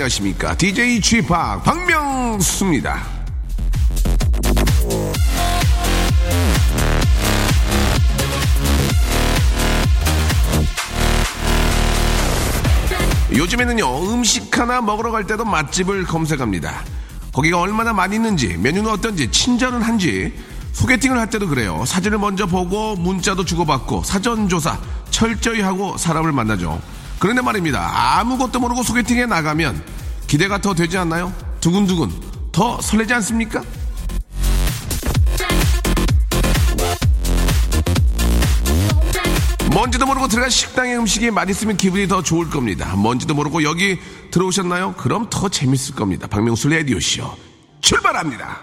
안녕하십니까. DJ p 박명수입니다. 요즘에는요 음식 하나 먹으러 갈 때도 맛집을 검색합니다. 거기가 얼마나 맛있는지 메뉴는 어떤지 친절은 한지 소개팅을 할 때도 그래요. 사진을 먼저 보고 문자도 주고받고 사전조사 철저히 하고 사람을 만나죠 그런데 말입니다 아무것도 모르고 소개팅에 나가면 기대가 더 되지 않나요? 두근두근 더 설레지 않습니까? 뭔지도 모르고 들어간 식당의 음식이 맛있으면 기분이 더 좋을 겁니다. 뭔지도 모르고 여기 들어오셨나요? 그럼 더 재밌을 겁니다. 박명수 레디오쇼 출발합니다.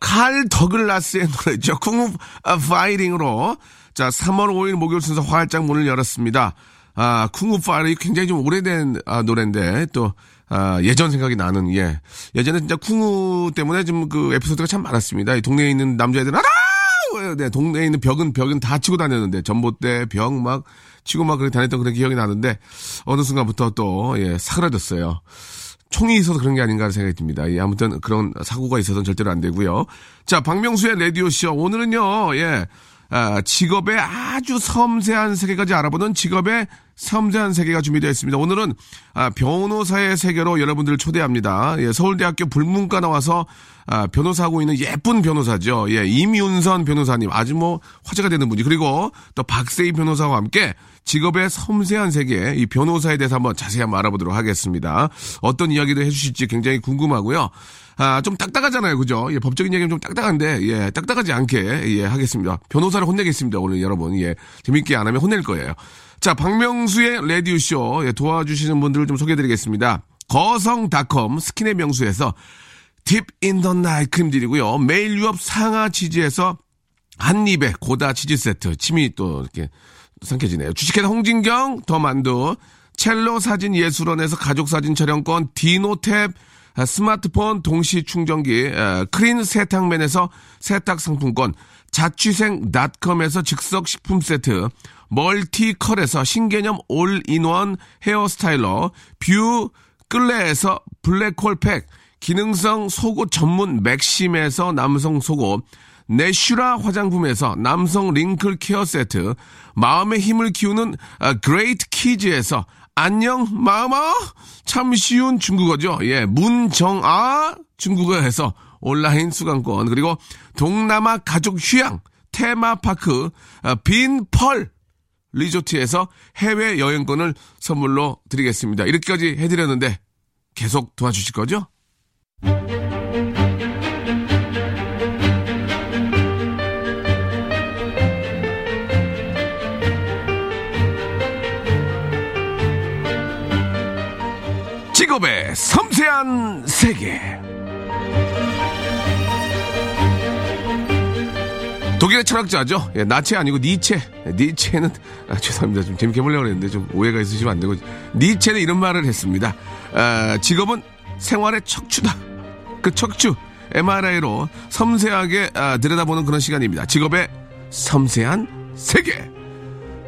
칼 더글라스의 노래죠. 쿵우 Fighting으로 자 3월 5일 목요일 순서 활짝 문을 열었습니다. 아 Kung Fu Fighting 굉장히 좀 오래된 아, 노래인데 또 아, 예전 생각이 나는 예 예전에 진짜 쿵후 때문에 좀 그 에피소드가 참 많았습니다. 이 동네에 있는 남자애들은 아 네, 동네에 있는 벽은 벽은 다 치고 다녔는데 전봇대 벽 막 치고 막 그렇게 다녔던 그런 기억이 나는데 어느 순간부터 또 예, 사그라졌어요. 총이 있어서 그런 게 아닌가 생각이 듭니다. 예, 아무튼 그런 사고가 있어서는 절대로 안 되고요. 자, 박명수의 라디오 쇼. 오늘은요, 예, 아, 직업의 아주 섬세한 세계까지 알아보는 직업의 섬세한 세계가 준비되어 있습니다. 오늘은 아, 변호사의 세계로 여러분들을 초대합니다. 예, 서울대학교 불문과 나와서 아, 변호사하고 있는 예쁜 변호사죠. 예, 임윤선 변호사님 아주 뭐 화제가 되는 분이 그리고 또 박세희 변호사와 함께 직업의 섬세한 세계 이 변호사에 대해서 한번 자세히 한번 알아보도록 하겠습니다. 어떤 이야기도 해주실지 굉장히 궁금하고요. 아, 좀 딱딱하잖아요. 그죠? 예, 법적인 얘기는 좀 딱딱한데, 예, 딱딱하지 않게, 예, 하겠습니다. 변호사를 혼내겠습니다. 오늘 여러분. 예, 재밌게 안 하면 혼낼 거예요. 자, 박명수의 라디오쇼, 예, 도와주시는 분들을 좀 소개해드리겠습니다. 거성닷컴 스킨의 명수에서 Deep in the Night 크림 드리고요. 매일 유업 상하 치즈에서 한 입에 고다 치즈 세트. 침이 또 이렇게 삼켜지네요. 주식회사 홍진경 더 만두. 첼로 사진 예술원에서 가족 사진 촬영권 디노탭 아, 스마트폰 동시 충전기 아, 크린 세탁맨에서 세탁 상품권 자취생닷컴에서 즉석 식품 세트 멀티컬에서 신개념 all-in-one hair styler 뷰 끌레에서 블랙홀 팩 기능성 속옷 전문 맥심에서 남성 속옷 내슈라 화장품에서 남성 wrinkle care 세트 마음의 힘을 키우는 아, 그레이트 키즈에서 안녕 마마 참 쉬운 중국어죠. 예, 문정아 중국어에서 온라인 수강권 그리고 동남아 가족 휴양 테마파크 아, 빈펄 리조트에서 해외 여행권을 선물로 드리겠습니다. 이렇게까지 해드렸는데 계속 도와주실 거죠? 직업의 섬세한 세계. 독일의 철학자죠. 예, 나체 아니고 니체. 예, 니체는 아, 죄송합니다. 좀 재밌게 보려고 했는데 좀 오해가 있으시면 안 되고 니체는 이런 말을 했습니다. 아, 직업은 생활의 척추다. 그 척추 MRI로 섬세하게 아, 들여다보는 그런 시간입니다. 직업의 섬세한 세계.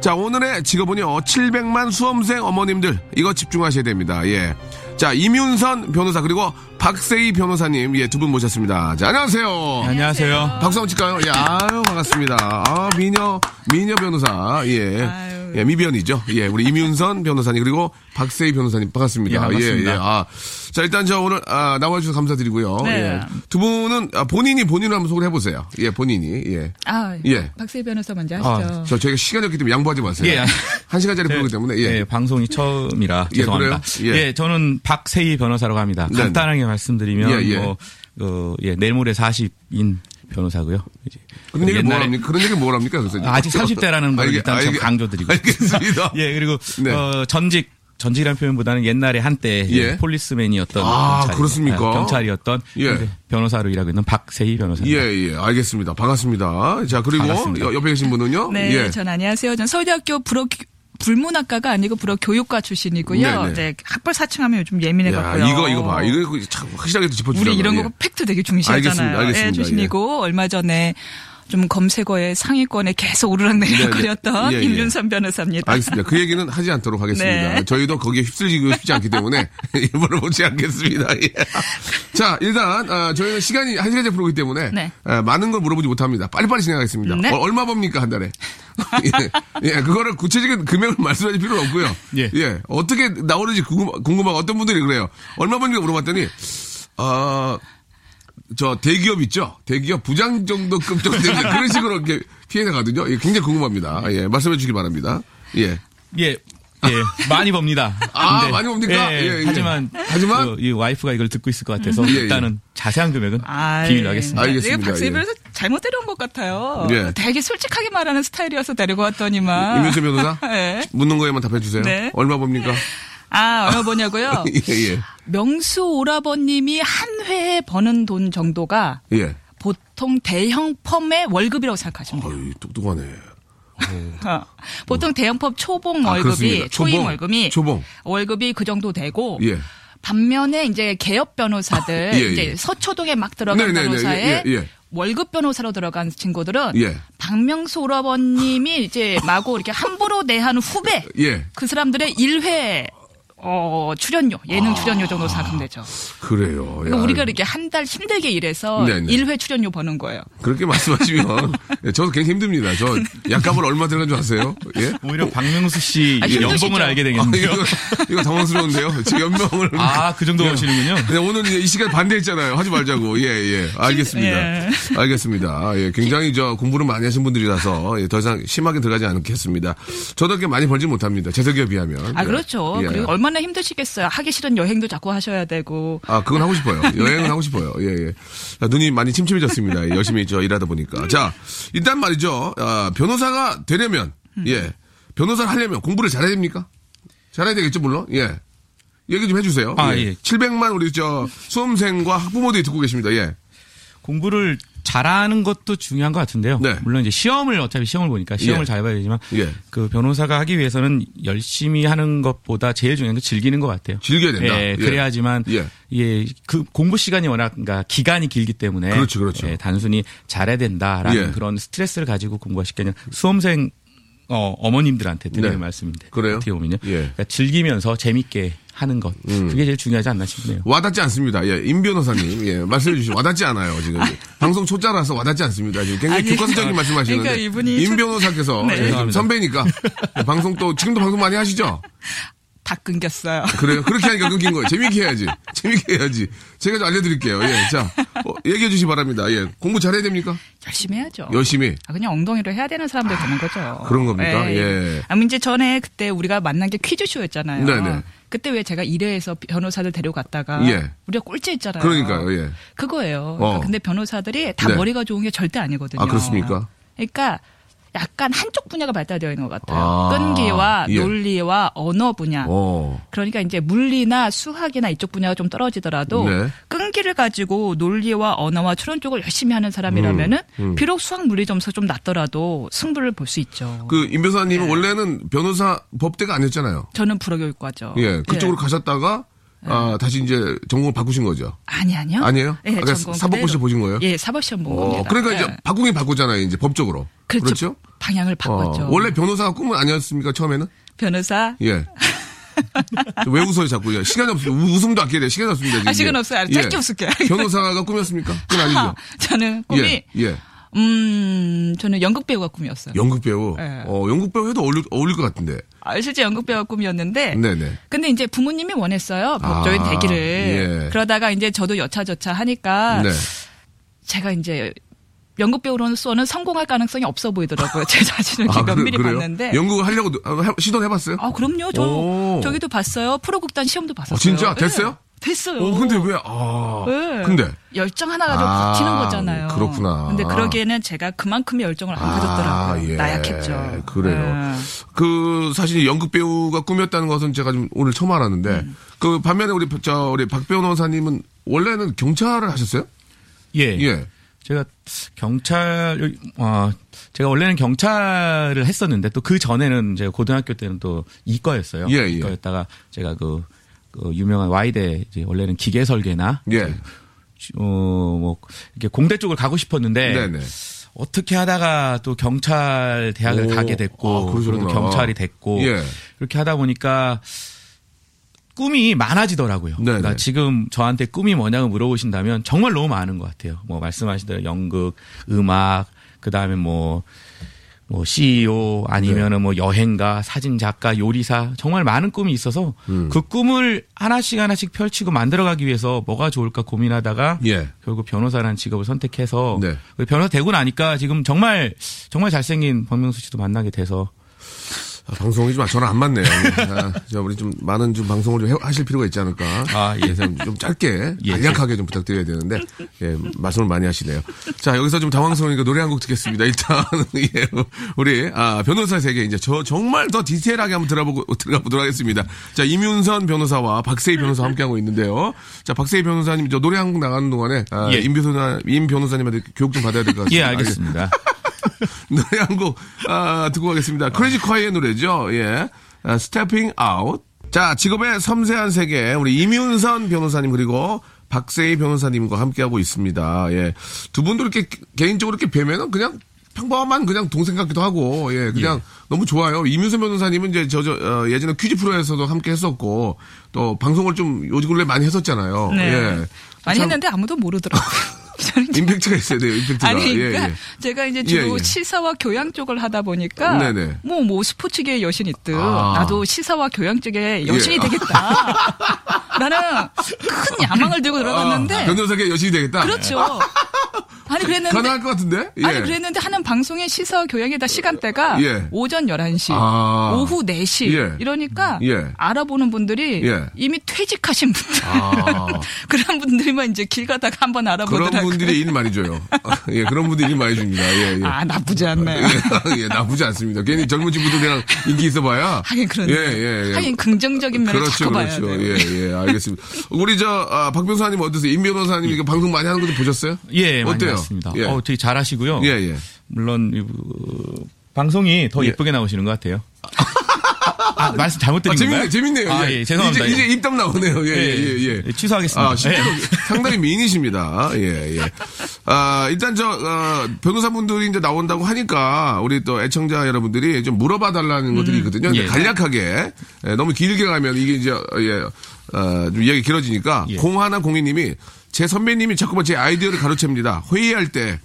자, 오늘의 직업은요, 700만 수험생 어머님들, 이거 집중하셔야 됩니다. 예. 자, 이윤선 변호사, 그리고 박세희 변호사님, 예, 두 분 모셨습니다. 자, 안녕하세요. 안녕하세요. 박수 한번 칠까요? 예, 아유, 반갑습니다. 아, 미녀, 미녀 변호사, 예. 예, 미변이죠. 예, 우리 임윤선 변호사님, 그리고 박세희 변호사님, 반갑습니다. 예, 반갑습니다. 예, 예. 아, 자, 일단 저 오늘, 아, 나와주셔서 감사드리고요. 네. 예. 두 분은, 아, 본인이 본인을 한번 소개를 해보세요. 예, 본인이, 예. 아, 예. 박세희 변호사 먼저 아, 하시죠. 저 저희가 시간이 없기 때문에 양보하지 마세요. 예. 한 시간짜리 제- 프로그램 때문에 예. 예, 방송이 처음이라 예, 죄송합니다. 그래요? 예. 예. 저는 박세희 변호사라고 합니다. 네. 간단하게 말씀드리면 예, 예. 뭐 어, 예, 내일모레 40인 변호사고요. 이제 그런 얘기 뭘 옛날에- 합니까? 그런 얘기 뭘 합니까? 그래서 아직 30대라는 걸 알겠- 일단 좀 알겠- 강조드리고 알겠습니다. 예, 그리고 네. 어, 전직 전직이라는 표현보다는 옛날에 한때 예. 폴리스맨이었던 아, 경찰, 그렇습니까? 아, 경찰이었던 예. 변호사로 일하고 있는 박세희 변호사입니다. 예, 예, 알겠습니다. 반갑습니다. 자, 그리고 반갑습니다. 여- 옆에 계신 분은요? 네, 예. 전 안녕하세요. 전 서울대학교 불어 불문학과가 아니고 불어 교육과 출신이고요. 네네. 이제 학벌 사칭하면 요즘 예민해 야, 갖고요. 이거 이거 봐. 이거 참 확실하게 짚어주잖아요. 우리 이런 예. 거 팩트 되게 중시하잖아요. 알겠습니다. 알겠습니다. 예, 출신이고 얼마 전에 좀 검색어의 상위권에 계속 오르락내리락거렸던 네, 네. 예, 예. 임윤선 변호사입니다. 알겠습니다. 그 얘기는 하지 않도록 하겠습니다. 네. 저희도 거기에 휩쓸리고 싶지 않기 때문에 물어보지 않겠습니다. 예. 자, 일단 아, 저희는 시간이 한 시간째 프로기 때문에 네. 아, 많은 걸 물어보지 못합니다. 빨리빨리 진행하겠습니다. 네. 어, 얼마 법니까 한 달에? 예, 예, 그거를 구체적인 금액을 말씀하실 필요는 없고요. 예. 어떻게 나오는지 궁금, 궁금하고 어떤 분들이 그래요. 얼마 법니까 물어봤더니 어, 저 대기업 있죠? 대기업 부장 정도급 정도 그런 식으로 이렇게 피해 나가거든요. 예, 굉장히 궁금합니다. 예, 말씀해 주시기 바랍니다. 예. 예. 예, 많이 봅니다. 아, 근데, 많이 봅니까? 예, 예, 예. 하지만, 하지만? 그, 이 와이프가 이걸 듣고 있을 것 같아서 예, 예. 일단은 자세한 금액은 아이, 비밀로 하겠습니다. 알겠습니다. 예. 변호사 잘못 데려온 것 같아요. 예. 되게 솔직하게 말하는 스타일이어서 데리고 왔더니만. 임윤수 변호사? 네. 묻는 거에만 답해 주세요. 네. 얼마 봅니까? 아, 얼마 버냐고요? 예, 예. 명수 오라버님이 한 회에 버는 돈 정도가 예. 보통 대형 펌의 월급이라고 생각하시면 돼요. 어이, 똑똑하네. 어. 보통 대형 펌 초봉 아, 월급이 그렇습니다. 초임 초봉, 월급이 초봉. 월급이 그 정도 되고 예. 반면에 이제 개업 변호사들 예, 예. 이제 서초동에 막 들어간 네, 네, 네. 변호사에 예, 예. 월급 변호사로 들어간 친구들은 예. 박명수 오라버님이 이제 마구 이렇게 함부로 내한 후배 예. 그 사람들의 1회 어, 출연료, 예능 출연료 정도 생각하면 되죠. 그래요. 그러니까 야, 우리가 이렇게 한 달 힘들게 일해서 네, 네. 1회 출연료 버는 거예요. 그렇게 말씀하시면 예, 저도 굉장히 힘듭니다. 저 약값을 얼마 들어간 줄 아세요? 예? 오히려 박명수 씨 아? 연봉을 알게 아, 되겠네요. 이거, 이거 당황스러운데요. 제 연명을. 아, 그 정도 보시는군요. 네, 오늘 이제 이 시간 반대했잖아요. 하지 말자고. 예, 예. 알겠습니다. 예. 알겠습니다. 예, 굉장히 저 공부를 많이 하신 분들이라서 예, 더 이상 심하게 들어가지 않겠습니다. 저도 그렇게 많이 벌지 못합니다. 재석이에 비하면. 아, 예. 그렇죠. 예. 그리고 얼마나 힘드시겠어요. 하기 싫은 여행도 자꾸 하셔야 되고. 아, 그건 하고 싶어요. 여행은 하고 싶어요. 예, 예. 자, 눈이 많이 침침해졌습니다. 예, 열심히 저 일하다 보니까. 자, 일단 말이죠. 아, 변호사가 되려면, 예. 변호사를 하려면 공부를 잘해야 됩니까? 잘해야 되겠죠, 물론. 예. 얘기 좀 해주세요. 아, 예. 700만 우리 저 수험생과 학부모들이 듣고 계십니다. 예. 공부를 잘하는 것도 중요한 것 같은데요. 네. 물론 이제 시험을 어차피 시험을 보니까 시험을 예. 잘 봐야 되지만 예. 그 변호사가 하기 위해서는 열심히 하는 것보다 제일 중요한 건 즐기는 것 같아요. 즐겨야 된다. 예, 예. 그래야지만 예. 예, 그 공부 시간이 워낙 그러니까 기간이 길기 때문에 그렇죠, 그렇죠. 예, 단순히 잘해야 된다라는 예. 그런 스트레스를 가지고 아니라 수험생 어, 어머님들한테 드리는 네. 말씀인데 그래요? 어떻게 보면요. 예. 음. 그러니까 즐기면서 재밌게 하는 것 그게 제일 중요하지 않나 싶네요. 와닿지 않습니다. 예, 임 변호사님, 예, 말씀해 주시면 와닿지 않아요, 지금. 방송 초짜라서 와닿지 않습니다. 지금 굉장히 아니, 교과서적인 말씀하시는데. 그러니까 이분이 임 초- 변호사께서 네. 예. 선배니까 예, 방송 또, 지금도 방송 많이 하시죠? 다 끊겼어요. 그래요? 그렇게 하니까 끊긴 거예요. 재밌게 해야지. 재밌게 해야지. 제가 좀 알려드릴게요. 예, 자, 어, 얘기해 주시 기 바랍니다. 예, 공부 잘해야 됩니까? 열심히 해야죠. 열심히. 아, 그냥 엉덩이로 해야 되는 사람들 되는 거죠. 그런 겁니까? 예. 아, 이제 전에 그때 우리가 만난 게 퀴즈쇼였잖아요. 네네. 그때 왜 제가 1회에서 변호사들 데려갔다가 예. 우리가 꼴찌했잖아요. 그러니까요, 예. 그거예요. 어. 근데 변호사들이 다 네. 머리가 좋은 게 절대 아니거든요. 아, 그렇습니까? 그러니까 약간 한쪽 분야가 발달되어 있는 것 같아요. 아, 끈기와 예. 논리와 언어 분야. 어. 그러니까 이제 물리나 수학이나 이쪽 분야가 좀 떨어지더라도 네. 끈기를 가지고 논리와 언어와 추론 쪽을 열심히 하는 사람이라면은 음, 비록 수학 물리 점수 좀 낮더라도 승부를 볼 수 있죠. 그, 임 변호사님은 네. 원래는 변호사 법대가 아니었잖아요. 저는 불어교육과죠. 예, 그쪽으로 예. 가셨다가, 아, 다시 이제 전공을 바꾸신 거죠. 아니 아니요. 아니에요? 예, 아까 전공 사법고시 그대로. 보신 거예요? 예, 사법시험 본 어, 겁니다. 그러니까 예. 이제 바꾸긴 바꿨잖아요, 이제 법적으로. 그렇죠. 그렇죠? 방향을 바꿨죠. 어, 원래 변호사가 꿈은 아니었습니까, 처음에는? 변호사 예. 왜 웃어요, 자꾸. 시간이 없어요. 우- 웃음도 아껴야 돼. 시간이 없습니다. 지금. 아, 시간 없어요. 짧게 웃을게요. 변호사가 꿈이었습니까? 그건 아니죠. 저는 꿈이 예, 예. 음 저는 연극 배우가 꿈이었어요. 연극 배우. 예. 어, 연극 배우 해도 어울릴, 어울릴 것 같은데. 아, 실제 연극 배우가 꿈이었는데 네네. 근데 이제 부모님이 원했어요. 법조인 아, 되기를. 예. 그러다가 이제 저도 여차저차 하니까 네. 제가 이제 연극 배우로서는 성공할 가능성이 없어 보이더라고요. 제 자신을 아, 그- 면밀히 그래요? 봤는데. 연극을 하려고 어, 해- 시도는 해봤어요? 아, 그럼요. 저 오. 저기도 봤어요. 프로극단 시험도 봤었어요. 어, 진짜? 예. 됐어요? 됐어요. 어, 근데 왜, 아. 예. 근데. 열정 하나 가지고 아, 버티는 거잖아요. 그렇구나. 근데 그러기에는 제가 그만큼의 열정을 안 아, 가졌더라고요. 예. 나약했죠. 그래요. 예. 그 사실 연극 배우가 꿈이었다는 것은 제가 좀 오늘 처음 알았는데 음. 그 반면에 우리 저 우리 박 변호사님은 원래는 경찰을 하셨어요? 예. 예. 제가 경찰 어 제가 원래는 경찰을 했었는데 또 그 전에는 제가 고등학교 때는 또 이과였어요. 예, 예. 이과였다가 제가 그, 그 유명한 와이대 이제 원래는 기계 설계나 예. 어뭐 이렇게 공대 쪽을 가고 싶었는데 네네. 어떻게 하다가 또 경찰 대학을 오, 가게 아, 됐고 그러시구나. 그리고 경찰이 됐고 예. 그렇게 하다 보니까 꿈이 많아지더라고요. 네네. 그러니까 지금 저한테 꿈이 뭐냐고 물어보신다면 정말 너무 많은 것 같아요. 뭐 말씀하신 대로 연극, 음악, 그 다음에 뭐, 뭐 CEO 아니면은 뭐 여행가, 사진 작가, 요리사 정말 많은 꿈이 있어서 음. 그 꿈을 하나씩 하나씩 펼치고 만들어가기 위해서 뭐가 좋을까 고민하다가 예. 결국 변호사라는 직업을 선택해서 네. 그 변호사 되고 나니까 지금 정말 정말 잘생긴 박명수 씨도 만나게 돼서 아, 방송이 좀 저는 안 맞네요. 아, 자, 우리 좀 많은 좀 방송을 좀 해- 하실 필요가 있지 않을까. 아, 예. 그래서 좀 짧게, 예. 간략하게 좀 부탁드려야 되는데, 예, 말씀을 많이 하시네요. 자, 여기서 좀 당황스러우니까 노래 한 곡 듣겠습니다. 일단, 예, 우리, 아, 변호사 세계 이제 저 정말 더 디테일하게 한번 들어보고, 들어가 보도록 하겠습니다. 자, 임윤선 변호사와 박세희 변호사 함께 하고 있는데요. 자, 박세희 변호사님, 저 노래 한 곡 나가는 동안에, 아, 예. 임 변호사, 임 변호사님한테 교육 좀 받아야 될 것 같습니다. 예 알겠습니다. 노래 한 곡, 아, 듣고 가겠습니다. 크레이지 콰이의 노래죠. 예. 아, Stepping Out. 자, 직업의 섬세한 세계, 우리 이윤선 변호사님, 그리고 박세희 변호사님과 함께하고 있습니다. 예. 두 분도 이렇게 개인적으로 이렇게 뵈면은 그냥 평범한 그냥 동생 같기도 하고, 예, 그냥 너무 좋아요. 이윤선 변호사님은 이제 저, 저, 어, 예전에 퀴즈 프로에서도 함께 했었고, 또 방송을 좀 요즘 근래 많이 했었잖아요. 네. 예. 많이 참 했는데 아무도 모르더라고요. 임팩트가 있어야 돼요, 임팩트가. 아니, 예, 그러니까 예. 제가 이제 주로 예, 예. 시사와 교양 쪽을 하다 보니까 네네. 뭐, 뭐 스포츠계의 여신 있듯 아. 나도 시사와 교양 쪽에 여신이 예. 되겠다. 라는 큰 야망을 들고 들어갔는데 아, 변호사계 여신이 되겠다. 그렇죠. 아니 그랬는데 가능할 것 같은데? 예. 아니 그랬는데 하는 방송의 시사와 교양에다 시간대가 예. 오전 11시, 아. 오후 4시 예. 이러니까 예. 알아보는 분들이 예. 이미 퇴직하신 분들 아. 그런 분들만 이제 길 가다가 한번 알아보더라고요. 그런 분들이 일 많이 줘요. 예, 그런 분들이 일 많이 줍니다. 예, 예. 아 나쁘지 않네요. 예, 예, 나쁘지 않습니다. 괜히 젊은 친구들이랑 인기 있어봐야. 하긴 그렇네. 예, 예, 예. 하긴 긍정적인 면을 그렇죠, 자꾸 봐야 그렇죠. 돼요. 예, 예, 알겠습니다. 우리 저, 아, 박 변호사님 어떠세요? 임 변호사님 이거 방송 많이 하는 것도 보셨어요? 예, 어때요? 봤습니다. 예. 어, 되게 잘 하시고요. 예, 예. 물론 이, 어, 방송이 더 예. 예쁘게 나오시는 것 같아요. 아, 말씀 잘못 드린 아, 재밌네, 건가요? 재밌네요. 아, 예. 예, 죄송합니다. 이제, 이제 입담 나오네요. 예, 예, 예. 예. 예, 취소하겠습니다. 아, 실제로 예. 상당히 미인이십니다. 예, 예. 아, 일단 저, 어, 변호사분들이 이제 나온다고 하니까 우리 또 애청자 여러분들이 좀 물어봐 달라는 것들이 있거든요. 근데 예. 간략하게, 예, 너무 길게 가면 이게 이제, 어, 예, 어, 좀 이야기 길어지니까 예. 공하나 공인님이 제 선배님이 자꾸만 제 아이디어를 가로챕니다. 회의할 때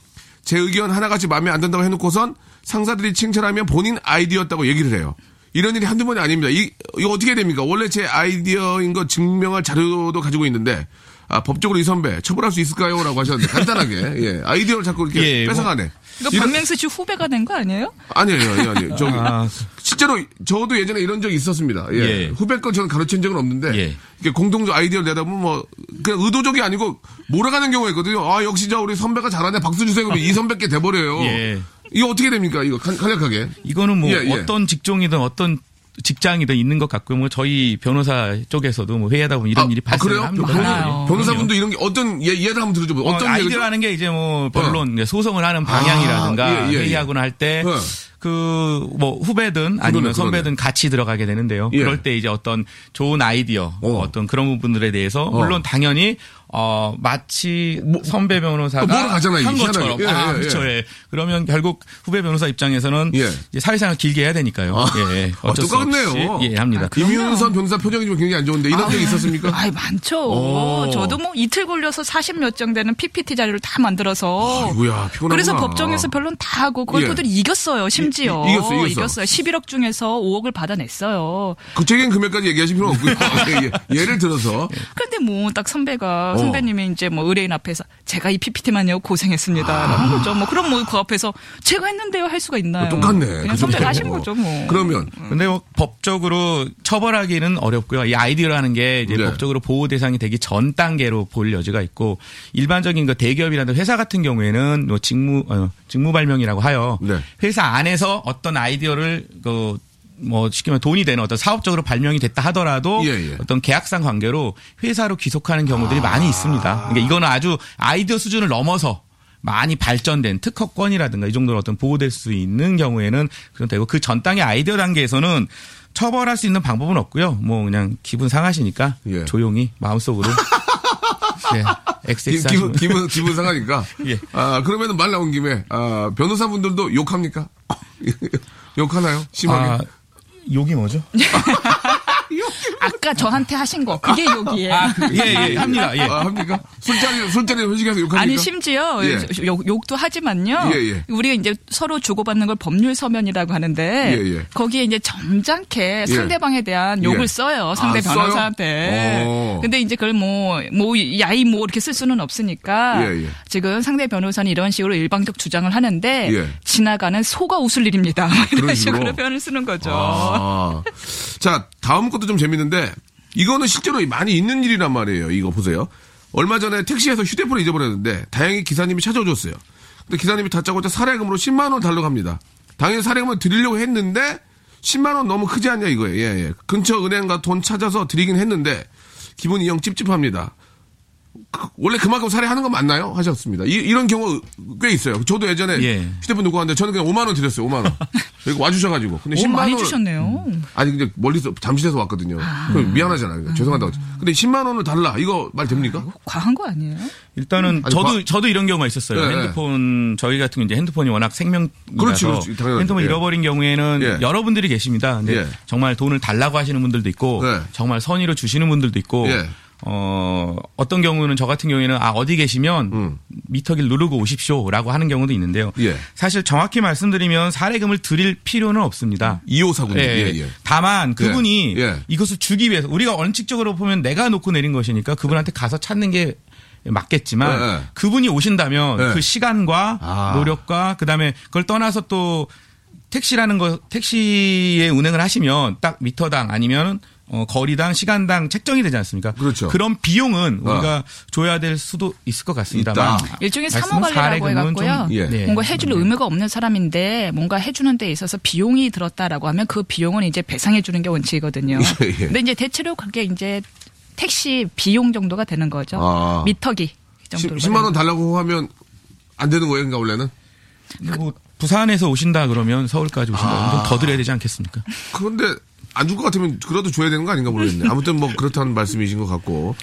제 의견 하나같이 마음에 안 든다고 해놓고선 상사들이 칭찬하면 본인 아이디어였다고 얘기를 해요. 이런 일이 한두 번이 아닙니다. 이, 이거 어떻게 됩니까? 원래 제 아이디어인 거 증명할 자료도 가지고 있는데, 아, 법적으로 이 선배 처벌할 수 있을까요? 라고 하셨는데, 간단하게, 예. 아이디어를 자꾸 이렇게 예, 뭐- 뺏어가네. 이거 이런- 박명수 씨 후배가 된 거 아니에요? 아니에요, 아니에요, 아니에요. 저기, 아. 실제로 저도 예전에 이런 적이 있었습니다. 예. 예. 후배 거 저는 가르친 적은 없는데, 예. 이게 공동적 아이디어를 내다 보면 뭐, 그냥 의도적이 아니고 몰아가는 경우가 있거든요. 아, 역시 저 우리 선배가 잘하네. 박수 주세요. 그러면 이 선배께 돼버려요. 예. 이거 어떻게 됩니까? 이거 간, 간략하게. 이거는 뭐 예, 예. 어떤 직종이든 어떤 직장이든 있는 것 같고요. 뭐 저희 변호사 쪽에서도 뭐 회의하다 보면 이런 일이 아, 발생을 그래요? 합니다. 변- 많아요. 변호사분도 이런 게 어떤 예, 예를 한번 들어줘 보세요. 어, 어떤 얘기죠? 아이디어라는 게 이제 뭐 변론 이제 소송을 하는 아, 방향이라든가 예, 예, 예. 회의하거나 할때 네. 그뭐 후배든 아니면 그러네, 선배든 같이 들어가게 되는데요. 예. 그럴 때 이제 어떤 좋은 아이디어, 어. 어. 떤 그런 부분들에 대해서 물론 당연히 어 마치 선배 변호사가 뭐, 뭐로 가잖아요, 한 것처럼 희한하게. 예, 아 예, 그렇죠. 예. 그러면 결국 후배 변호사 입장에서는 예. 사회생활 길게 해야 되니까요. 예, 예. 아, 어쩔 수 똑같네요. 예, 합니다. 김윤선 변호사 표정이 좀 굉장히 안 좋은데 이런 적이 있었습니까? 아이 많죠. 오. 저도 뭐 이틀 걸려서 40몇 장 되는 PPT 자료를 다 만들어서 아이고야. 그래서 법정에서 변론 다 하고 골프들이 이겼어요. 심지어 이- 이겼어, 이겼어. 11억 중에서 5억을 받아냈어요. 구체적인 금액까지 얘기하실 필요는 없고요. 예, 예. 예를 들어서 그런데 뭐 딱 선배가 어. 선배님이 이제 뭐 의뢰인 앞에서 제가 이 PPT만요 고생했습니다. 라는 거죠. 뭐 그럼 뭐 그 앞에서 제가 했는데요 할 수가 있나요? 어, 똑같네. 그냥 그 선배가. 하신 거죠 뭐. 그러면 근데 뭐 법적으로 처벌하기는 어렵고요. 이 아이디어라는 게 이제 네. 법적으로 보호 대상이 되기 전 단계로 볼 여지가 있고 일반적인 그 대기업이라든 회사 같은 경우에는 뭐 직무 어, 직무 발명이라고 하여 네. 회사 안에서 어떤 아이디어를 그 뭐 쉽게 말해 돈이 되는 어떤 사업적으로 발명이 됐다 하더라도 예, 예. 어떤 계약상 관계로 회사로 귀속하는 경우들이 많이 있습니다. 그러니까 이거는 아주 아이디어 수준을 넘어서 많이 발전된 특허권이라든가 이 정도로 어떤 보호될 수 있는 경우에는 그런 되고 그전 단계 아이디어 단계에서는 처벌할 수 있는 방법은 없고요. 뭐 그냥 기분 상하시니까 예. 조용히 마음속으로 네, 기, XX 기분, 하시면 기분, 기분 상하니까. 예. 아, 그러면 말 나온 김에, 아, 변호사분들도 욕합니까? 욕하나요? 심하게? 아, 욕이 뭐죠? 아까 저한테 하신 거 그게 욕이에요. 예, 예, 합니다. 예. 아, 합니까? 술자리, 술자리 회식에서 욕합니까? 아니 심지어 예. 욕, 욕도 하지만요. 예, 예. 우리가 이제 서로 주고받는 걸 법률 서면이라고 하는데 예, 예. 거기에 이제 점잖게 예. 상대방에 대한 욕을 예. 써요. 상대 아? 변호사한테. 어. 근데 이제 그걸 뭐, 뭐, 야이 뭐 이렇게 쓸 수는 없으니까 예, 예. 지금 상대 변호사는 이런 식으로 일방적 주장을 하는데 예. 지나가는 소가 웃을 일입니다. 그런 이런 식으로? 식으로 표현을 쓰는 거죠. 아. 자, 다음 것도 좀 재밌는데, 이거는 실제로 많이 있는 일이란 말이에요. 이거 보세요. 얼마 전에 택시에서 휴대폰을 잊어버렸는데, 다행히 기사님이 찾아줬어요. 근데 기사님이 다짜고짜 사례금으로 10만 원 달라고 합니다. 당연히 사례금을 드리려고 했는데, 10만 원 너무 크지 않냐 이거예요. 예, 예. 근처 은행가 돈 찾아서 드리긴 했는데, 기분이 영 찝찝합니다. 그- 원래 그만큼 살해하는 건 맞나요? 하셨습니다. 이, 런 경우 꽤 있어요. 저도 예전에 예. 휴대폰 놓고 왔는데 저는 그냥 5만 원 드렸어요. 5만 원. 여기 와주셔가지고. 근데 오, 10만 많이 원 주셨네요. 아니 근데 멀리서 잠실에서 왔거든요. 그럼 미안하잖아요. 그러니까 죄송하다고. 근데 10만 원을 달라. 이거 말 됩니까? 과한 거 아니에요? 일단은 아니, 저도 과- 저도 이런 경우가 있었어요. 네, 핸드폰 저희 같은 경우 이제 핸드폰이 워낙 생명이라서 그렇지, 그렇지. 당연하죠. 핸드폰 예. 잃어버린 경우에는 예. 여러분들이 계십니다. 근데 예. 정말 돈을 달라고 하시는 분들도 있고 네. 정말 선의로 주시는 분들도 있고 예. 어 어떤 경우는 저 같은 경우에는 아 어디 계시면 음. 미터기를 누르고 오십시오 라고 하는 경우도 있는데요. 예. 사실 정확히 말씀드리면 사례금을 드릴 필요는 없습니다. 2호사군요. 예, 예, 예. 예. 다만 그분이 예, 예. 이것을 주기 위해서 우리가 원칙적으로 보면 내가 놓고 내린 것이니까 그분한테 가서 찾는 게 맞겠지만 예, 예. 그분이 오신다면 예. 그 시간과 아. 노력과 그다음에 그걸 떠나서 또 택시라는 거 택시에 운행을 하시면 딱 미터당 아니면 어, 거리당 시간당 책정이 되지 않습니까? 그렇죠. 런 비용은 어. 우리가 줘야 될 수도 있을 것 같습니다만 있다. 일종의 사례금은 해갖고요. 좀, 예. 네. 뭔가 해줄 의무가 없는 사람인데 뭔가 해주는 데 있어서 비용이 들었다라고 하면 그 비용은 이제 배상해 주는 게 원칙이거든요. 예, 예. 근데 이제 대체로 그게 이제 택시 비용 정도가 되는 거죠. 아. 미터기 정도로. 10, 만원 달라고 하면 안 되는 거예요, 그러니까 원래는? 뭐 부산에서 오신다 그러면 서울까지 오신다 그러면 좀더 드려야 되지 않겠습니까? 그런데 안 줄 것 같으면 그래도 줘야 되는 거 아닌가 모르겠네. 아무튼 뭐 그렇다는 말씀이신 것 같고.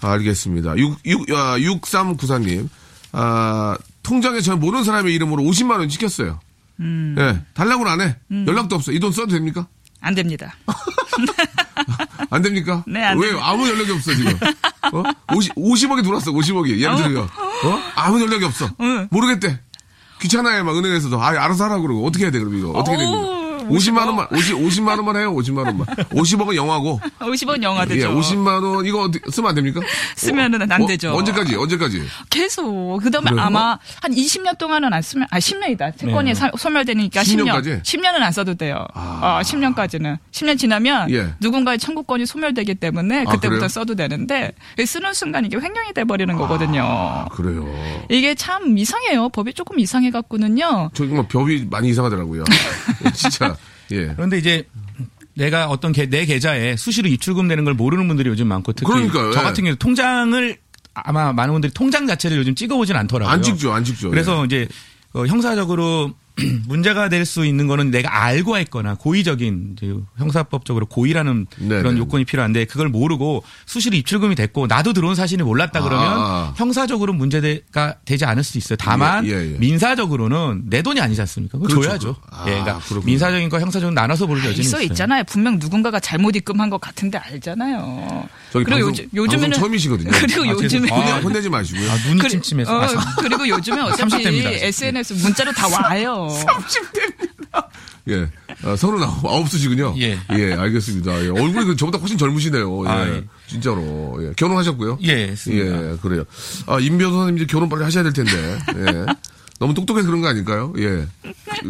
아, 알겠습니다. 6, 6, 아, 6394님. 아, 통장에 저 모르는 사람의 이름으로 50만 원 찍혔어요. 음. 예. 달라고는 안 해. 연락도 없어. 이 돈 써도 됩니까? 안 됩니다. 안 됩니까? 네, 안 왜 됩니다. 아무 연락이 없어 지금? 어? 50, 50억이 들어왔어. 50억이. 예를 들어. 어? 아무 연락이 없어. 응. 모르겠대. 귀찮아요. 막 은행에서도. 아, 알아서 하라 그러고. 어떻게 해야 돼 그럼 이거? 어떻게 됩니까? 어우, 50만 원만 50, 50만 원만 해요. 50만 원만. 50억은 영화고. 50원 영화 되죠. 예, 50만 원 이거 어디, 쓰면 안 됩니까? 쓰면은 안 어, 되죠. 언제까지? 언제까지? 계속. 그다음에 그래요? 아마 한 20년 동안은 안 쓰면 아 10년이다. 채권이 네. 사- 소멸되니까 10년 10년. 까지? 10년은 안 써도 돼요. 아, 10년까지는. 10년 지나면 예. 누군가의 청구권이 소멸되기 때문에 아, 그때부터 그래요? 써도 되는데 쓰는 순간 이게 횡령이 돼 버리는 거거든요. 아, 그래요. 이게 참 이상해요. 법이 조금 이상해 갖고는요. 저기 뭐 벽이 많이 이상하더라고요. 진짜. 예. 그런데 이제 내가 어떤 계- 내 계좌에 수시로 입출금 되는 걸 모르는 분들이 요즘 많고 특히 그러니까요, 저 예. 같은 경우 통장을 아마 많은 분들이 통장 자체를 요즘 찍어보진 않더라고요. 안 찍죠, 안 찍죠. 그래서 이제 어, 형사적으로 문제가 될 수 있는 거는 내가 알고 했거나 고의적인 형사법적으로 고의라는 네네. 그런 요건이 필요한데 그걸 모르고 수시로 입출금이 됐고 나도 들어온 사실이 몰랐다 그러면 아. 형사적으로 문제가 되지 않을 수도 있어요. 다만 예, 예, 예. 민사적으로는 내 돈이 아니지 않습니까? 그거 그렇죠. 줘야죠. 아, 예, 그러니까 그렇군요. 민사적인 거 형사적인 거 나눠서 부를 여지는 있어 있어요. 있잖아요. 분명 누군가가 잘못 입금한 것 같은데 알잖아요. 그리고 방송, 요즘, 방송 처음이시거든요. 그리고 아, 요즘에 아, 혼내지 마시고요. 아, 눈이 그리- 침침해서. 어, 아, 참. 그리고 요즘에 어차피 30대입니다. SNS 문자로 다 와요. 예. 아, 서른 아홉, 아홉 수시군요. 예. 알겠습니다. 예. 얼굴이 그 저보다 훨씬 젊으시네요. 예. 아, 예. 진짜로. 예. 결혼하셨고요? 예, 했습니다. 예, 그래요. 아, 임 변호사님 이제 결혼 빨리 하셔야 될 텐데. 예. 너무 똑똑해서 그런 거 아닐까요? 예.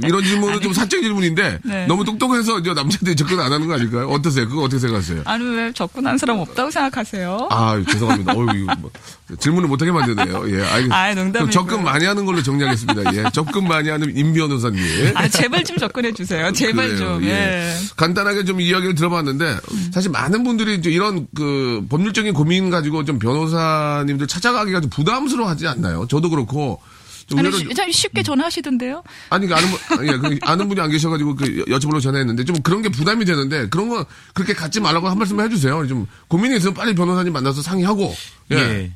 이런 질문은 좀 사적 질문인데 네. 너무 똑똑해서 이제 남자들이 접근 안 하는 거 아닐까요? 어떠세요? 그거 어떻게 생각하세요? 아니 왜 접근한 사람 없다고 생각하세요? 아, 죄송합니다. 어유 뭐, 질문을 못하게 만드네요. 예, 알겠습니다. 농담이고요. 그럼 접근 많이 하는 걸로 정리하겠습니다. 예, 접근 많이 하는 임 변호사님. 아 제발 좀 접근해 주세요. 제발 그래요, 좀. 예. 간단하게 좀 이야기를 들어봤는데 사실 많은 분들이 이제 이런 그 법률적인 고민 가지고 좀 변호사님들 찾아가기가 좀 부담스러워하지 않나요? 저도 그렇고 아니, 쉽게 전화하시던데요. 아니, 그 아는, 분, 예, 그 아는 분이 안 계셔가지고 그 여쭤보려고 전화했는데 좀 그런 게 부담이 되는데 그런 거 그렇게 갖지 말라고 한 말씀 해주세요. 좀 고민이 있으면 빨리 변호사님 만나서 상의하고. 예. 예.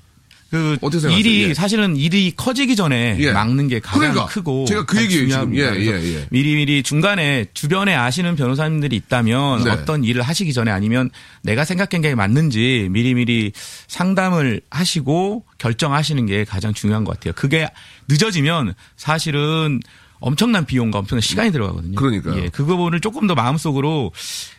그? 일이 예. 사실은 일이 커지기 전에 예. 막는 게 가장 그러니까. 크고 제가 그 얘기예요, 지금. 예, 예, 예. 미리 미리 중간에 주변에 아시는 변호사님들이 있다면 네. 어떤 일을 하시기 전에 아니면 내가 생각한 게 맞는지 미리 미리 상담을 하시고 결정하시는 게 가장 중요한 것 같아요. 그게 늦어지면 사실은 엄청난 비용과 엄청난 시간이 들어가거든요. 그러니까요. 예, 그 부분을 조금 더 마음속으로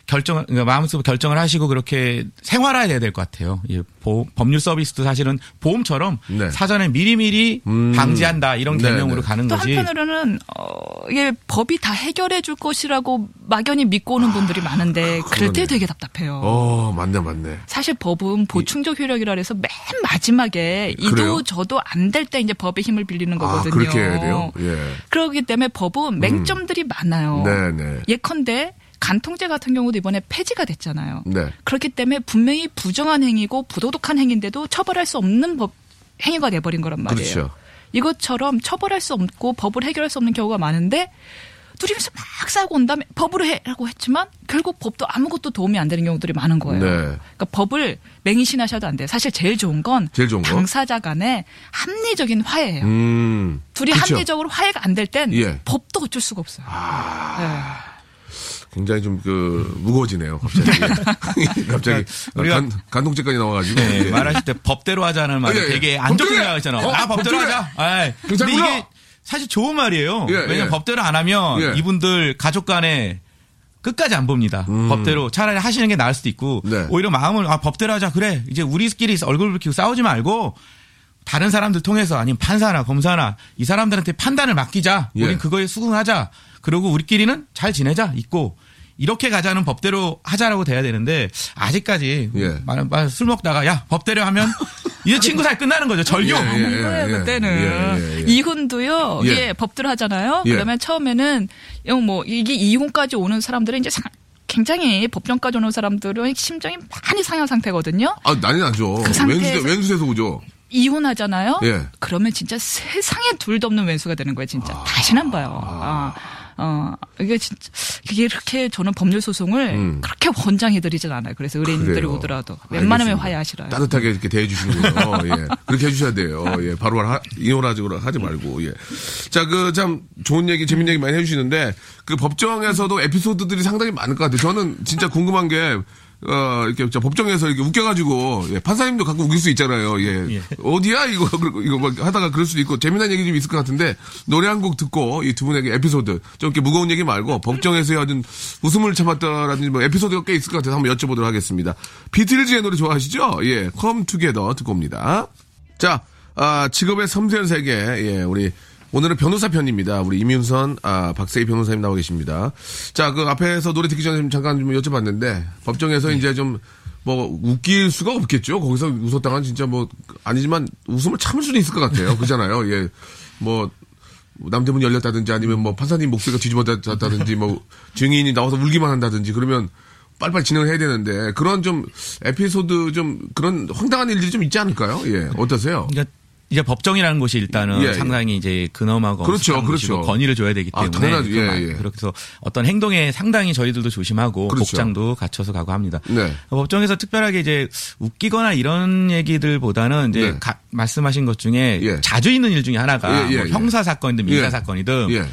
결정, 그러니까 마음속으로 결정을 하시고 그렇게 생활화해야 될 것 같아요. 예, 보- 법률 서비스도 사실은 보험처럼 네. 사전에 미리미리 음. 방지한다 이런 네, 개념으로 네. 가는 또 거지. 한편으로는 어, 이게 법이 다 해결해 줄 것이라고 막연히 믿고 오는 분들이 많은데 그럴 때. 되게 답답해요. 어, 맞네, 맞네. 사실 법은 보충적 효력이라 해서 맨 마지막에 이도 그래요? 저도 안 될 때 이제 법의 힘을 빌리는 아, 거거든요. 그렇게 해야 돼요? 예. 그렇기 때문에 법은 맹점들이 많아요. 네, 네. 예컨대 간통죄 같은 경우도 이번에 폐지가 됐잖아요. 네. 그렇기 때문에 분명히 부정한 행위고 부도덕한 행위인데도 처벌할 수 없는 법 행위가 돼버린 거란 말이에요. 그렇죠. 이것처럼 처벌할 수 없고 법을 해결할 수 없는 경우가 많은데 누리면서 막 싸고 온 다음에 법으로 해라고 했지만 결국 법도 아무것도 도움이 안 되는 경우들이 많은 거예요. 네. 그러니까 법을 맹신하셔도 안 돼요. 사실 제일 좋은 건 제일 좋은 거? 당사자 간의 합리적인 화해예요. 음. 둘이 그쵸. 합리적으로 화해가 안 될땐 예. 아. 법도 어쩔 수가 없어요. 네. 굉장히 좀 그 무거워지네요. 갑자기. 갑자기 우리가- 간, 간통죄까지 나와가지고. 네, 예. 말하실 때 법대로 하자는 말이 예, 예. 되게 안 좋게! 생각하잖아. 어, 아, 법대로! 하자. 경찰 근데! 이게 사실 좋은 말이에요. 예, 왜냐면 예. 법대로 안 하면 예. 이분들 가족 간에 끝까지 안 봅니다. 법대로 차라리 하시는 게 나을 수도 있고 음. 네. 오히려 마음을 아 법대로 하자 그래 이제 우리끼리 얼굴 붉히고 싸우지 말고 다른 사람들 통해서 아니면 판사나 검사나 이 사람들한테 판단을 맡기자. 예. 우린 그거에 수긍하자. 그리고 우리끼리는 잘 지내자. 있고 이렇게 가자는 법대로 하자라고 돼야 되는데 아직까지 예. 말- 말- 술 먹다가 야 법대로 하면 이제 친구 사이 끝나는 거죠. 절교. 예, 예. 아닌 거예요, 예, 그때는. 예, 예, 예. 이혼도요, 예. 이게 법대로 하잖아요. 예. 그러면 처음에는, 뭐, 이게 이혼까지 오는 사람들은 이제 상- 굉장히 법정까지 오는 사람들은 심정이 많이 상한 상태거든요. 아, 난리 나죠. 그 웬수세, 웬수세서 오죠. 이혼하잖아요. 예. 그러면 진짜 세상에 둘도 없는 왼수가 되는 거예요, 진짜. 다시는 안 봐요. 아. 어, 이게 진짜, 이게 이렇게 저는 법률 소송을 음. 그렇게 권장해드리진 않아요. 그래서 의뢰인들이 그래요. 오더라도. 웬만하면 알겠습니다. 화해하시라요. 따뜻하게 이렇게 대해주시는군요. 예. 그렇게 해주셔야 돼요. 예. 바로 하, 이혼하지 하지 말고. 예. 자, 그 참 좋은 얘기, 재밌는 얘기 많이 해주시는데 그 법정에서도 에피소드들이 상당히 많을 것 같아요. 저는 진짜 궁금한 게 어, 이렇게 저 법정에서 이렇게 웃겨가지고, 예, 판사님도 가끔 웃길 수 있잖아요. 예. 예. 어디야? 이거, 이거 막 하다가 그럴 수도 있고, 재미난 얘기 좀 있을 것 같은데, 노래 한 곡 듣고, 이 두 분에게 에피소드, 좀 이렇게 무거운 얘기 말고, 법정에서의 아주 웃음을 참았다라든지 뭐 에피소드가 꽤 있을 것 같아서 한번 여쭤보도록 하겠습니다. 비틀즈의 노래 좋아하시죠? 예, 컴 투게더 듣고 옵니다. 자, 아, 직업의 섬세한 세계, 예, 우리, 오늘은 변호사 편입니다. 우리 이민선, 아, 박세희 변호사님 나와 계십니다. 자, 그 앞에서 노래 듣기 전에 좀 잠깐 좀 여쭤봤는데, 법정에서 이제 좀, 뭐, 웃길 수가 없겠죠? 거기서 웃었다간 진짜 뭐, 아니지만 웃음을 참을 수는 있을 것 같아요. 그잖아요. 예. 뭐, 남대문이 열렸다든지 아니면 뭐 판사님 목소리가 뒤집어졌다든지 뭐 증인이 나와서 울기만 한다든지 그러면 빨리빨리 진행을 해야 되는데 그런 좀 에피소드 좀 그런 황당한 일들이 좀 있지 않을까요? 예. 어떠세요? 그러니까 이제 법정이라는 곳이 일단은 예, 예. 상당히 이제 근엄하고 그렇죠, 그렇죠. 건의를 줘야 되기 아, 때문에 당연하죠. 예, 좀 예. 그래서 어떤 행동에 상당히 저희들도 조심하고 그렇죠. 복장도 갖춰서 가고 합니다. 네. 법정에서 특별하게 이제 웃기거나 이런 얘기들보다는 이제 네. 가- 말씀하신 것 중에 예. 자주 있는 일 중에 하나가 예, 예, 뭐 예. 형사 사건이든 민사 예. 사건이든 예.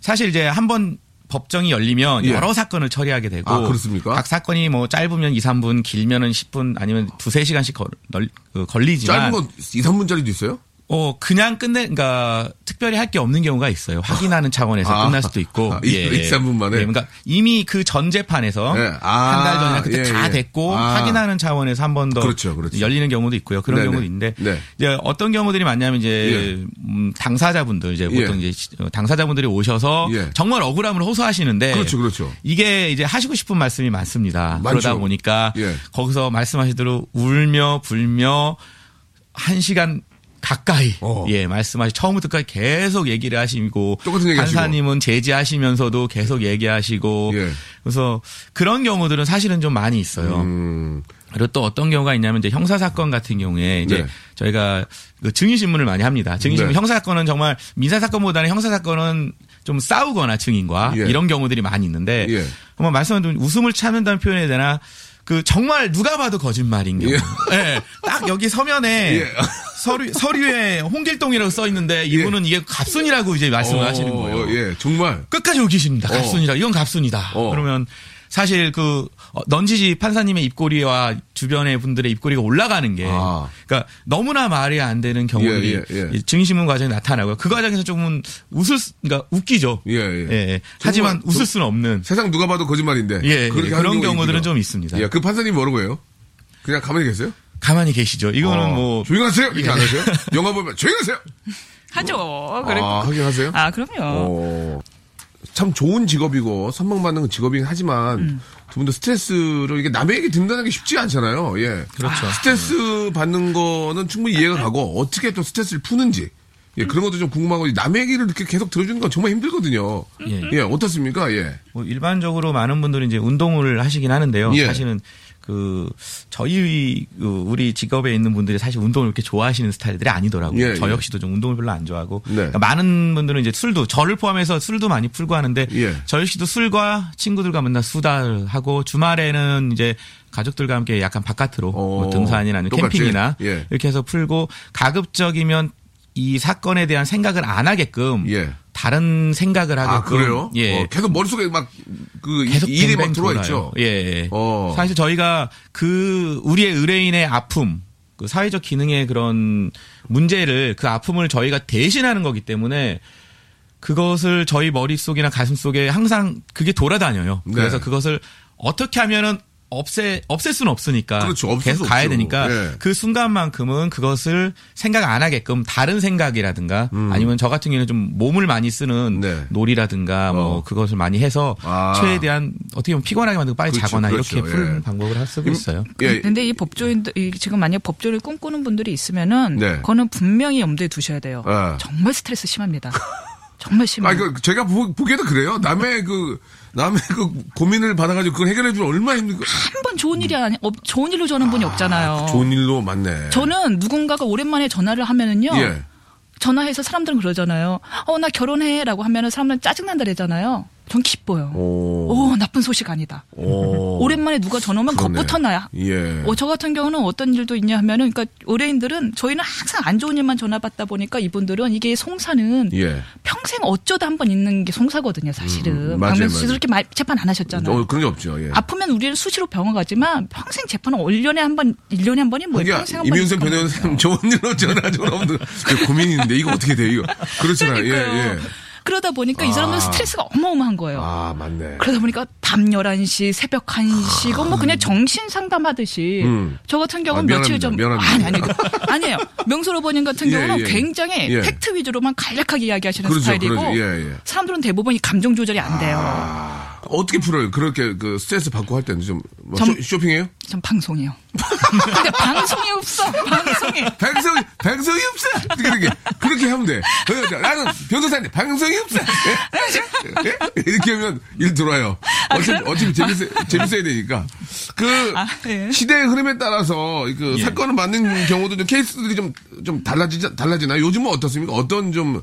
사실 이제 한번 법정이 열리면 예. 여러 사건을 처리하게 되고 아, 그렇습니까? 각 사건이 뭐 짧으면 2, 3분, 길면은 10분 아니면 두세 시간씩 걸, 널- 그 걸리지만 짧은 건 2, 3분짜리도 있어요? 어, 그냥 끝내, 그러니까 특별히 할 게 없는 경우가 있어요. 확인하는 차원에서 아. 끝날 수도 있고. 아, 이- 이 삼분 만에? 예, 그러니까 이미 그 전 재판에서 네. 아, 한달 전이나 그때 예, 다 예. 됐고 아. 확인하는 차원에서 한 번더 그렇죠, 그렇죠. 열리는 경우도 있고요. 그런 네네. 경우도 있는데 네. 이제 어떤 경우들이 많냐면 이제 음, 당사자분들 이제 예. 보통 이제 시- 어, 당사자분들이 오셔서 예. 정말 억울함을 호소하시는데 그렇죠, 그렇죠. 이게 이제 하시고 싶은 말씀이 많습니다. 많죠. 그러다 보니까 예. 거기서 말씀하시대로 울며 불며 한 시간 가까이 어. 예 말씀하시 처음부터까지 계속 얘기를 하시고 똑같은. 판사님은 제지하시면서도 계속 얘기하시고 예. 그래서 그런 경우들은 사실은 좀 많이 있어요. 음. 그리고 또 어떤 경우가 있냐면 이제 형사 사건 같은 경우에 이제 네. 저희가 그 증인 신문을 많이 합니다. 증인 신문 네. 형사 사건은 정말 민사 사건보다는 형사 사건은 좀 싸우거나 증인과 예. 이런 경우들이 많이 있는데 예. 한번 말씀드리면 웃음을 참는다는 표현해야 되나 그 정말 누가 봐도 거짓말인 경우. 예. 딱 여기 서면에 예. 서류 서류에 홍길동이라고 써 있는데 이분은 이게 갑순이라고 이제 말씀을 하시는 어, 거예요. 예, 정말. 끝까지 우기십니다. 어. 갑순이다. 이건 갑순이다. 어. 그러면 사실 그 어, 넌지시 판사님의 입꼬리와 주변의 분들의 입꼬리가 올라가는 게 아. 그러니까 너무나 말이 안 되는 경우들이 예, 예, 예. 이 증인신문 과정에 나타나고요. 그 과정에서 조금은 웃을 수- 그러니까 웃기죠. 예, 예. 예. 하지만 정말 웃을 수는 없는 세상 누가 봐도 거짓말인데. 예, 예. 그렇게 그런 경우들은 있군요. 좀 있습니다. 예, 그 판사님 뭐라고 해요? 그냥 가만히 계세요? 가만히 계시죠. 이거는 어, 뭐 조용히 하세요! 이렇게 예. 안 하세요? 영화 보면 조용히 하세요! 하죠. 그래. 아, 하긴 하세요? 아, 그럼요. 어, 참 좋은 직업이고 선망받는 직업이긴 하지만 음. 두 분도 스트레스로 이게 남의 얘기 듣는다는 게 쉽지 않잖아요. 예. 그렇죠. 스트레스 받는 거는 충분히 이해가 가고 어떻게 또 스트레스를 푸는지 예, 그런 것도 좀 궁금하고 남의 얘기를 이렇게 계속 들어주는 건 정말 힘들거든요. 예. 예, 어떻습니까? 예. 뭐 일반적으로 많은 분들이 이제 운동을 하시긴 하는데요. 예. 사실은 그 저희 그 우리 직업에 있는 분들이 사실 운동을 그렇게 좋아하시는 스타일들이 아니더라고요. 예, 저 예. 역시도 좀 운동을 별로 안 좋아하고 네. 그러니까 많은 분들은 이제 술도 저를 포함해서 술도 많이 풀고 하는데 예. 저 역시도 술과 친구들과 만나 수다를 하고 주말에는 이제 가족들과 함께 약간 바깥으로 뭐 어, 등산이나 아니면 똑같이? 캠핑이나 예. 이렇게 해서 풀고 가급적이면 이 사건에 대한 생각을 안 하게끔 예. 다른 생각을 하게끔 아, 그래요? 예. 어, 계속 머릿속에 막 그 계속 일이 막 들어와 돌아요. 있죠. 예. 예. 어. 사실 저희가 그 우리의 의뢰인의 아픔, 그 사회적 기능의 그런 문제를 그 아픔을 저희가 대신하는 거기 때문에 그것을 저희 머릿속이나 가슴 속에 항상 그게 돌아다녀요. 네. 그래서 그것을 어떻게 하면은 없애 없앨 수는 없으니까 그렇죠. 없앨 계속 수 가야 없죠. 되니까 예. 그 순간만큼은 그것을 생각 안 하게끔 다른 생각이라든가 아니면 저 같은 경우는 좀 몸을 많이 쓰는 음. 네. 놀이라든가 뭐 어. 그것을 많이 해서 아. 최대한 어떻게 보면 피곤하게 만들고 빨리 그렇죠, 자거나 그렇죠. 이렇게 푸는 예. 방법을 할 쓰고 있어요. 예. 근데 이 법조인들 이 지금 만약 법조를 꿈꾸는 분들이 있으면은 네. 그거는 분명히 염두에 두셔야 돼요. 예. 정말 스트레스 심합니다. 정말 심해요. 아, 그, 제가 보, 보기에도 그래요. 남의 그, 남의 그 고민을 받아가지고 그걸 해결해 주면 얼마나 힘들까. 한번 좋은 일이 아니 없- 좋은 일로 저는 분이 없잖아요. 좋은 일로 맞네. 저는 누군가가 오랜만에 전화를 하면은요. 예. 전화해서 사람들은 그러잖아요. 어, 나 결혼해 라고 하면은 사람들은 짜증난다 그러잖아요. 전 기뻐요. 오. 오, 나쁜 소식 아니다. 오. 오랜만에 누가 전화 오면. 겁부터 나야. 예. 어, 저 같은 경우는 어떤 일도 있냐 하면은, 그러니까 의뢰인들은 저희는 항상 안 좋은 일만 전화 받다 보니까 이분들은 이게 송사는 예. 평생 어쩌다 한 번 있는 게 송사거든요, 사실은. 음, 맞아요, 박명수 맞아요. 씨도 그렇게 말- 재판 안 하셨잖아요. 어, 그런 게 없죠. 예. 아프면 우리는 수시로 병원 가지만 평생 재판은 1년에 한 번, 1년에 한 번이 뭐예요? 하기야, 평생 한 번. 거예요. 변호사님 좋은 일로 전화 좀 오면 그 고민이 있는데 이거 어떻게 돼요, 이거. 그렇잖아요. 예. 예. 그러다 보니까 이 사람들은 아. 스트레스가 어마어마한 거예요. 아, 맞네. 그러다 보니까 밤 11시, 새벽 1시, 이건 뭐 그냥 정신 상담하듯이. 음. 저 같은 경우는 아, 며칠. 전. 미안합니다. 아니, 아니. 아니에요. 명수로버님 같은 예, 경우는 예. 굉장히 예. 팩트 위주로만 간략하게 이야기하시는 그러죠, 스타일이고. 예, 예. 사람들은 대부분 이 감정 조절이 안 돼요. 아, 어떻게 풀어요? 그렇게 그 스트레스 받고 할 때는 좀, 뭐 전- 쇼, 쇼핑해요? 전 방송이요. 근데 방송이 없어. 방송이. 방송이, 방송이 없어! 그렇게, 그렇게 하면 돼. 그, 나는 변호사인데 방송이 없어! 예? 예? 이렇게 하면 일 들어와요. 어차피, 어차피 재밌어, 재밌어야 되니까. 그, 아, 예. 시대의 흐름에 따라서 그 예. 사건을 맞는 경우도 좀 케이스들이 좀, 좀 달라지지, 달라지나요? 요즘은 어떻습니까? 어떤 좀,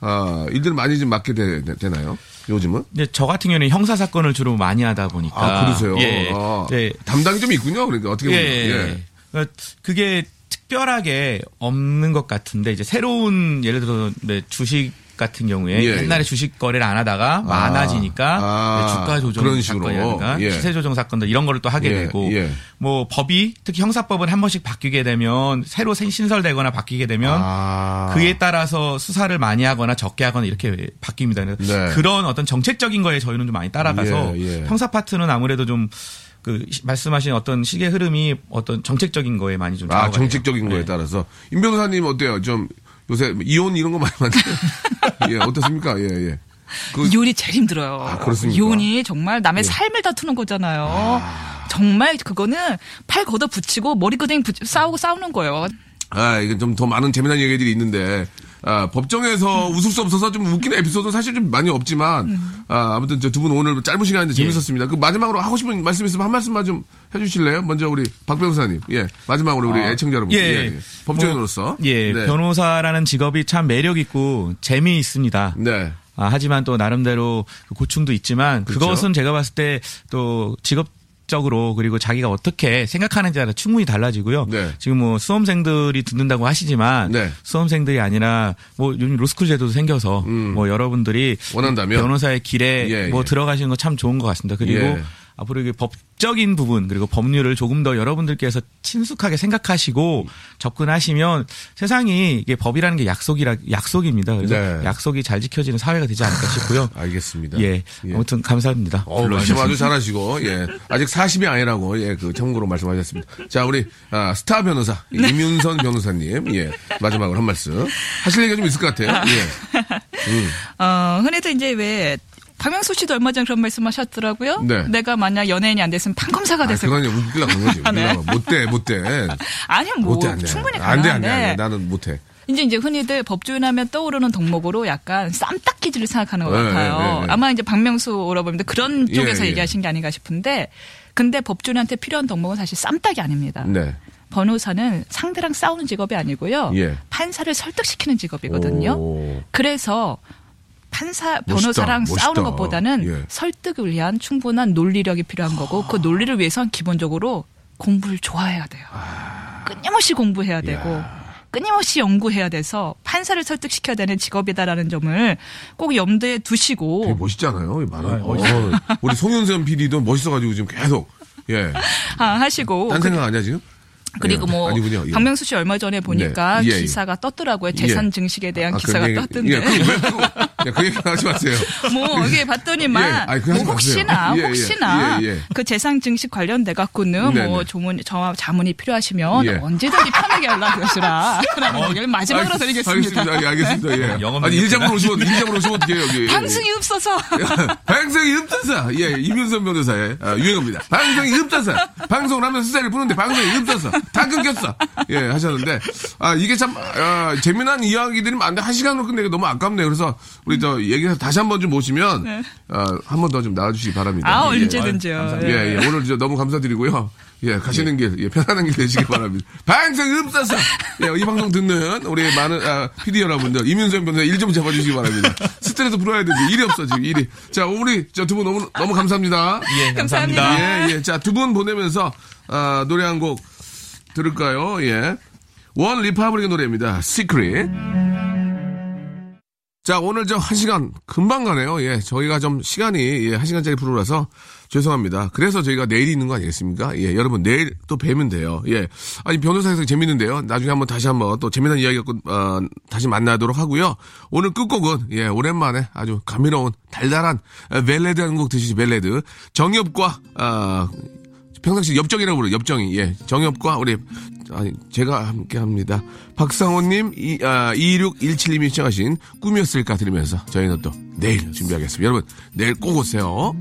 아, 일들 많이 좀 맡게 되, 나요 요즘은? 근데 저 같은 경우는 형사 사건을 주로 많이 하다 보니까 아, 그러세요? 예. 아, 예. 담당이 좀 있군요. 그러니까 어떻게 예. 보면. 예. 그러니까 그게 특별하게 없는 것 같은데 이제 새로운 예를 들어 네, 주식 같은 경우에 예, 옛날에 예. 주식 거래를 안 하다가 많아지니까 아, 네, 주가 조정 그런. 사건이라든가 예. 시세 조정 사건들 이런 거를 또 하게 예, 되고 예. 뭐 법이 특히 형사법은 한 번씩 바뀌게 되면 새로 생- 신설되거나 바뀌게 되면 아. 그에 따라서 수사를 많이 하거나 적게 하거나 이렇게 바뀝니다. 네. 그런 어떤 정책적인 거에 저희는 좀 많이 따라가서. 형사 파트는 아무래도 좀그 말씀하신 어떤 시계 흐름이 어떤 정책적인 거에 많이 좀 아, 좌우가 돼요. 정책적인 거에 네. 따라서. 임 변호사님 어때요? 좀 요새 이혼 이런 거 많이 만나요? 예, 어떻습니까? 예, 예. 그, 이혼이 제일 힘들어요. 아, 그렇습니까? 이혼이 정말 남의 예. 삶을 다투는 거잖아요. 정말 그거는 팔 걷어 붙이고 머리 끄댕이 붙- 싸우고 싸우는 거예요. 아, 이게 좀더 많은 재미난 얘기들이 있는데 아, 법정에서 웃을 수 없어서 좀 웃기는 에피소드 사실 좀 많이 없지만 아, 아무튼 두분 오늘 짧은 시간인데 재밌었습니다. 그 마지막으로 하고 싶은 말씀 있으면 한 말씀만 좀 해주실래요? 먼저 우리 박 변호사님, 예 마지막으로 우리 애청자 여러분, 예, 예, 예. 예. 법조인으로서, 예, 네. 변호사라는 직업이 참 매력 있고 재미 있습니다. 네. 아, 하지만 또 나름대로 그 고충도 있지만 그렇죠. 그것은 제가 봤을 때 또 직업 적으로 그리고 자기가 어떻게 생각하는지에 따라 충분히 달라지고요. 네. 지금 뭐 수험생들이 듣는다고 하시지만 네. 수험생들이 아니라 뭐 요즘 로스쿨 제도도 생겨서 뭐 여러분들이 음. 원한다면? 변호사의 길에 예, 뭐 예. 들어가시는 거 참 좋은 것 같습니다. 그리고 예. 앞으로 이게 법적인 부분 그리고 법률을 조금 더 여러분들께서 친숙하게 생각하시고 접근하시면 세상이 이게 법이라는 게 약속이라 약속입니다. 그래서 네. 약속이 잘 지켜지는 사회가 되지 않을까 싶고요. 알겠습니다. 예. 예. 아무튼 감사합니다. 어, 말씀 아주 잘하시고, 예. 아직 40이 아니라고, 예, 그, 참고로 말씀하셨습니다. 자, 우리, 아, 스타 변호사, 네. 이윤선 변호사님, 예. 마지막으로 한 말씀. 하실 얘기가 좀 있을 것 같아요. 예. 어, 흔히들 이제 왜 박명수 씨도 얼마 전에 그런 말씀 하셨더라고요. 네. 내가 만약 연예인이 안 됐으면 판검사가 아, 됐을 그건 이제 웃기려고 그런 거지. 네. 웃기려고. 못돼, 못돼. 아니 뭐 못돼, 안 돼. 충분히 안 돼, 안 돼, 안 돼. 가능한데 나는 못해. 이제 이제 흔히들 법조인 하면 떠오르는 덕목으로 약간 쌈딱기질을 생각하는 것 네, 같아요. 네, 네, 네. 아마 이제 박명수 오라버님도 그런 예, 쪽에서 예. 얘기하신 게 아닌가 싶은데 근데 법조인한테 필요한 덕목은 사실 쌈딱이 아닙니다. 네. 변호사는 상대랑 싸우는 직업이 아니고요. 예. 판사를 설득시키는 직업이거든요. 오. 그래서 판사 멋있다, 변호사랑 멋있다. 싸우는 것보다는 예. 설득을 위한 충분한 논리력이 필요한 거고 그 논리를 위해선 기본적으로 공부를 좋아해야 돼요. 끊임없이 공부해야 되고 끊임없이 연구해야 돼서 판사를 설득시켜야 되는 직업이다라는 점을 꼭 염두에 되게 두시고 멋있잖아요. 이 말은. 어, 우리 송윤선 PD도 멋있어가지고 지금 계속, 예. 아, 하시고 딴 그- 생각 아니야, 지금? 그리고 예. 뭐 아니군요. 예. 박명수 씨 얼마 전에 보니까 네. 예, 예. 기사가 떴더라고요. 재산 증식에 대한 아, 기사가 그 떴던데. 예, 그, 왜, 그, 야, 그 얘기 하지 마세요. 뭐 이게 봤더니만 예, 아니, 그거 하지 뭐 혹시나. 예, 예. 혹시나 예, 예. 그 재산 증식 관련돼 갖고는 네, 뭐 네. 조문 저 자문이 필요하시면 예. 언제든지 편하게 연락 주시라. 그런 얘기를 마지막으로 알- 드리겠습니다. 알겠습니다. 예, 알겠습니다. 예. 영업 아니. 일자으로 오시면, 일자으로 오시면 어떡해요, 여기. 방송이 없어서 방송이 없어서. 예, 이민선 변호사의 아, 유행어입니다. 방송이 없어서. 방송을 하면서 스타일을 부는데 방송이 없어서. 다 끊겼어. 예, 하셨는데. 아, 이게 참, 아, 재미난 이야기들이 많은데 한 시간으로 끝내기 너무 아깝네요. 그래서 우리 저 얘기해서 다시 한 번 좀 모시면, 아, 한번 더 좀 나와주시기 바랍니다. 아 예. 언제든지요. 예, 예. 오늘 저 너무 감사드리고요. 예, 가시는 길, 예, 편안한 길 되시기 바랍니다. 방송이 없어서! 예, 이 방송 듣는 우리 많은, 아, PD 여러분들, 이민선 변호사 일 좀 잡아주시기 바랍니다. 스트레스 풀어야 되는데 일이 없어, 지금 일이. 자, 우리, 저 두 분 너무, 너무 감사합니다. 예, 감사합니다. 예, 예. 자, 두 분 보내면서, 아, 노래 한 곡 들을까요? 예. 원 리파블릭의 노래입니다. 시크릿. 자, 오늘 저 한 시간 금방 가네요. 예, 저희가 좀 시간이 예, 한 시간짜리 프로라서 죄송합니다. 그래서 저희가 내일이 있는 거 아니겠습니까? 예, 여러분 내일 또 뵈면 돼요. 예, 아니 변호사에서 재밌는데요. 나중에 한번 다시 한번 또 재미난 이야기 갖고 어, 다시 만나도록 하고요. 오늘 끝곡은 예, 오랜만에 아주 감미로운 달달한 어, 벨레드 한 곡 드시지 벨레드 정엽과 아 평상시 엽정이라고 부르요 엽정이. 예. 정엽과 우리, 아니, 제가 함께 합니다. 박상호님, 이, 아, 2617님이 시청하신 꿈이었을까 들으면서 저희는 또 내일 준비하겠습니다. 여러분, 내일 꼭 오세요.